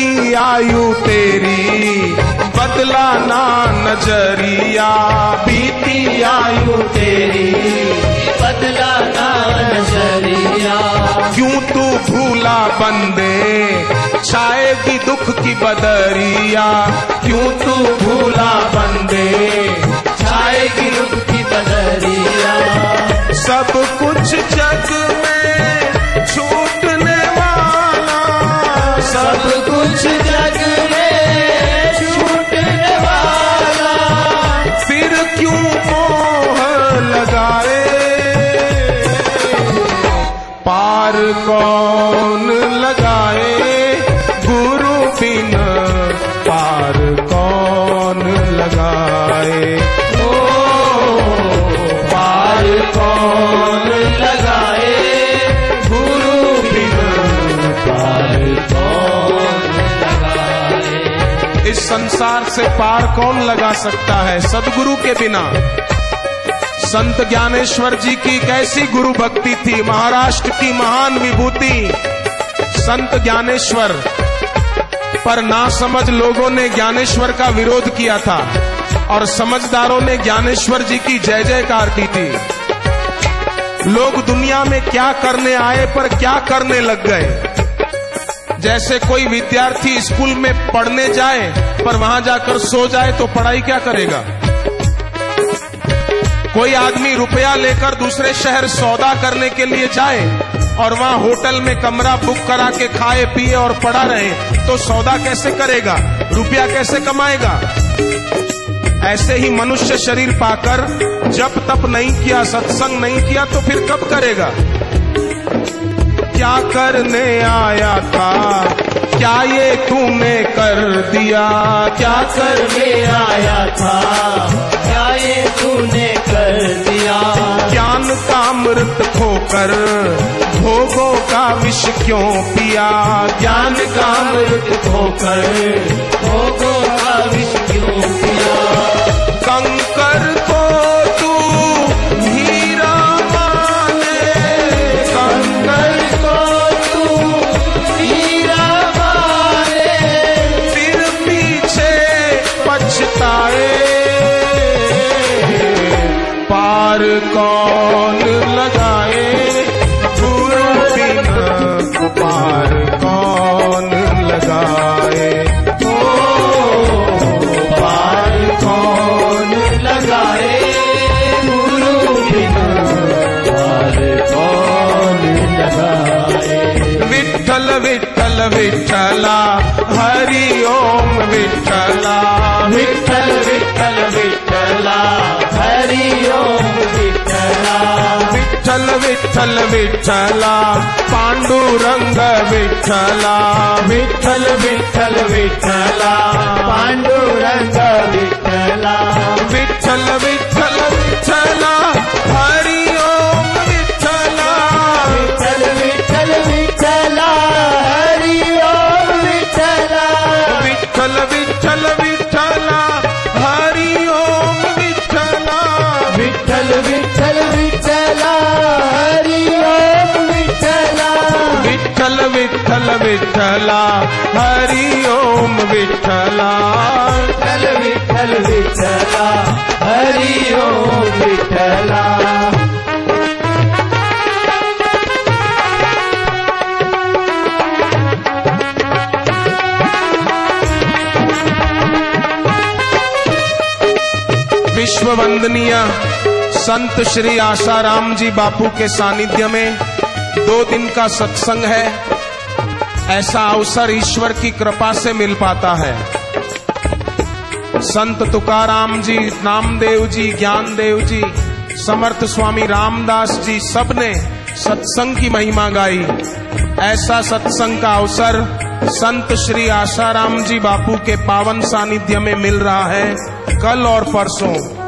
बीती आयु तेरी, बदला ना नज़रिया। बीती आयु तेरी, बदला ना नज़रिया। क्यों तू भूला बंदे, छाएगी दुख की बदरिया। क्यों तू भूला बंदे, छाएगी दुख की बदरिया। सब कुछ जग जग से पार कौन लगा सकता है? सदगुरु के बिना। संत ज्ञानेश्वर जी की कैसी गुरु भक्ति थी? महाराष्ट्र की महान विभूति। संत ज्ञानेश्वर। पर ना समझ लोगों ने ज्ञानेश्वर का विरोध किया था और समझदारों ने ज्ञानेश्वर जी की जय जयकार की थी। लोग दुनिया में क्या करने आए पर क्या करने लग गए? जैसे कोई विद्यार्थी स्कूल में पढ़ने जाए पर वहाँ जाकर सो जाए तो पढ़ाई क्या करेगा? कोई आदमी रुपया लेकर दूसरे शहर सौदा करने के लिए जाए और वहाँ होटल में कमरा बुक करा के खाए, पिए और पड़ा रहे तो सौदा कैसे करेगा? रुपया कैसे कमाएगा? ऐसे ही मनुष्य शरीर पाकर जब तप नहीं किया, सत्संग नहीं किया तो फिर कब करेगा? क्या करने आया था? क्या ये तूने कर दिया? क्या करने आया था? क्या ये तूने कर दिया? ज्ञान का अमृत खोकर भोगों का विष क्यों पिया? ज्ञान का अमृत खोकर भोगों का विष क्यों पिया? कंकर विठ्ठला हरि ओम विठ्ठला विठ्ठल विठ्ठल विठ्ठला हरि ओम विठ्ठला विठ्ठल विठ्ठल विठ्ठला पांडुरंग विठ्ठला विठ्ठल विठ्ठल विठ्ठला पांडुरंग विठ्ठला विठ्ठल विठ्ठल विठ्ठला विठ्ठला हरि ओम विठ्ठला। विठ्ठल विठ्ठल विठ्ठला हरि ओम विठ्ठला। विश्व वंदनीय संत श्री आशाराम जी बापू के सानिध्य में दो दिन का सत्संग है। ऐसा अवसर ईश्वर की कृपा से मिल पाता है। संत तुकाराम जी, नामदेव जी, ज्ञानदेव जी, समर्थ स्वामी रामदास जी, सबने सत्संग की महिमा गाई। ऐसा सत्संग का अवसर संत श्री आशाराम जी बापू के पावन सानिध्य में मिल रहा है। कल और परसों।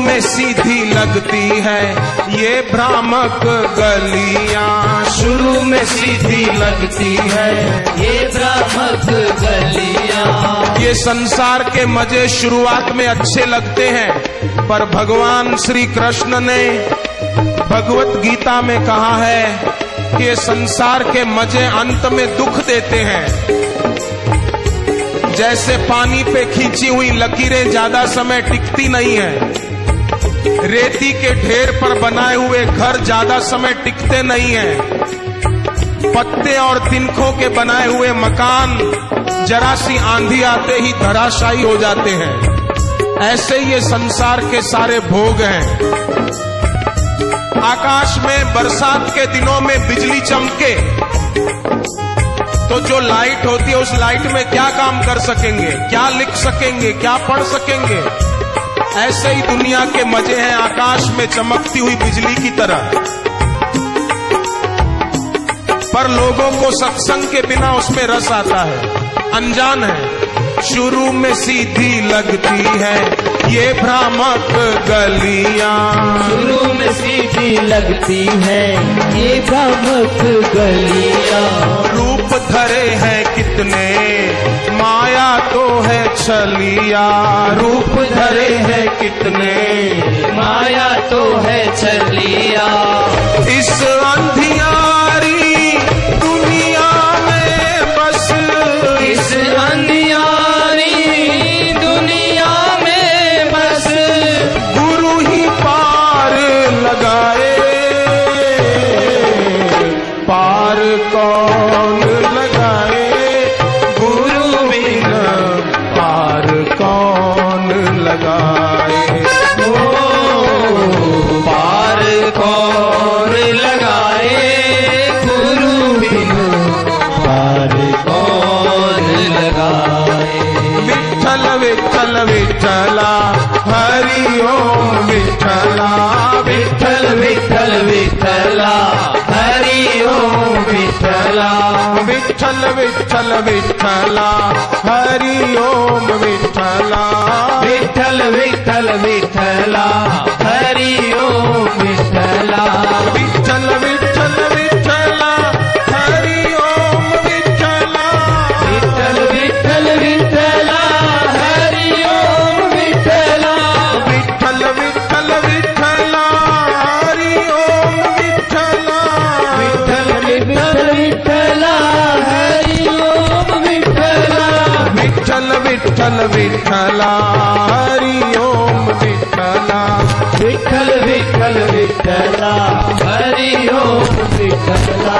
में सीधी लगती है। ये भ्रामक गलियाँ शुरू में सीधी लगती है। ये भ्रामक गलियाँ। ये संसार के मज़े शुरुआत में अच्छे लगते हैं, पर भगवान श्री कृष्ण ने भगवत गीता में कहा है कि ये संसार के मज़े अंत में दुख देते हैं। जैसे पानी पे खींची हुई लकीरें ज़्यादा समय टिकती नहीं है। रेती के ढेर पर बनाए हुए घर ज़्यादा समय टिकते नहीं हैं। पत्ते और तिनखों के बनाए हुए मकान जरा सी आंधी आते ही धराशायी हो जाते हैं। ऐसे ये संसार के सारे भोग हैं। आकाश में बरसात के दिनों में बिजली चमके तो जो लाइट होती है उस लाइट में क्या काम कर सकेंगे? क्या लिख सकेंगे? क्या पढ़ सकेंगे? ऐसे ही दुनिया के मज़े हैं आकाश में चमकती हुई बिजली की तरह। पर लोगों को सत्संग के बिना उसमें रस आता है। अनजान है। शुरू में सीधी लगती है। ये भ्रामक गलियाँ। शुरू में सीधी लगती है ये भ्रामक गलियाँ। रूप धरे हैं कितने माया तो है छलिया। रूप धरे हैं कितने माया तो है छलिया। इस अंधियारी कौन लगाए, गुरु बिन पार कौन लगाए? पार कौन लगाए, गुरु बिन पार कौन लगाए? विठल विठल विठला हरि विठल विठल विठला हरि ओम विठला विठल विठल विठला हरि ओम विठला विठल विठल हरि ओम विठला विठल विठल विठला हरि ओम विठला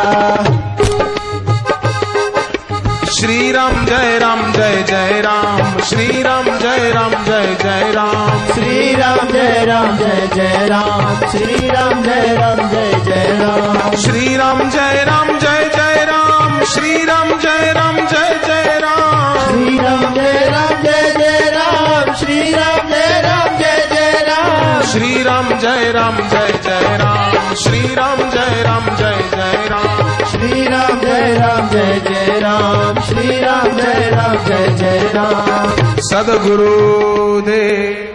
श्री राम जय राम जय जय राम। श्री राम जय राम जय जय राम। श्री राम जय राम जय जय राम। श्री राम जय राम जय जय राम। श्री राम जय राम जय जय राम जय जय राम श्री राम जय राम जय जय राम श्री राम जय राम जय जय राम श्री राम जय राम जय जय राम सदगुरु देव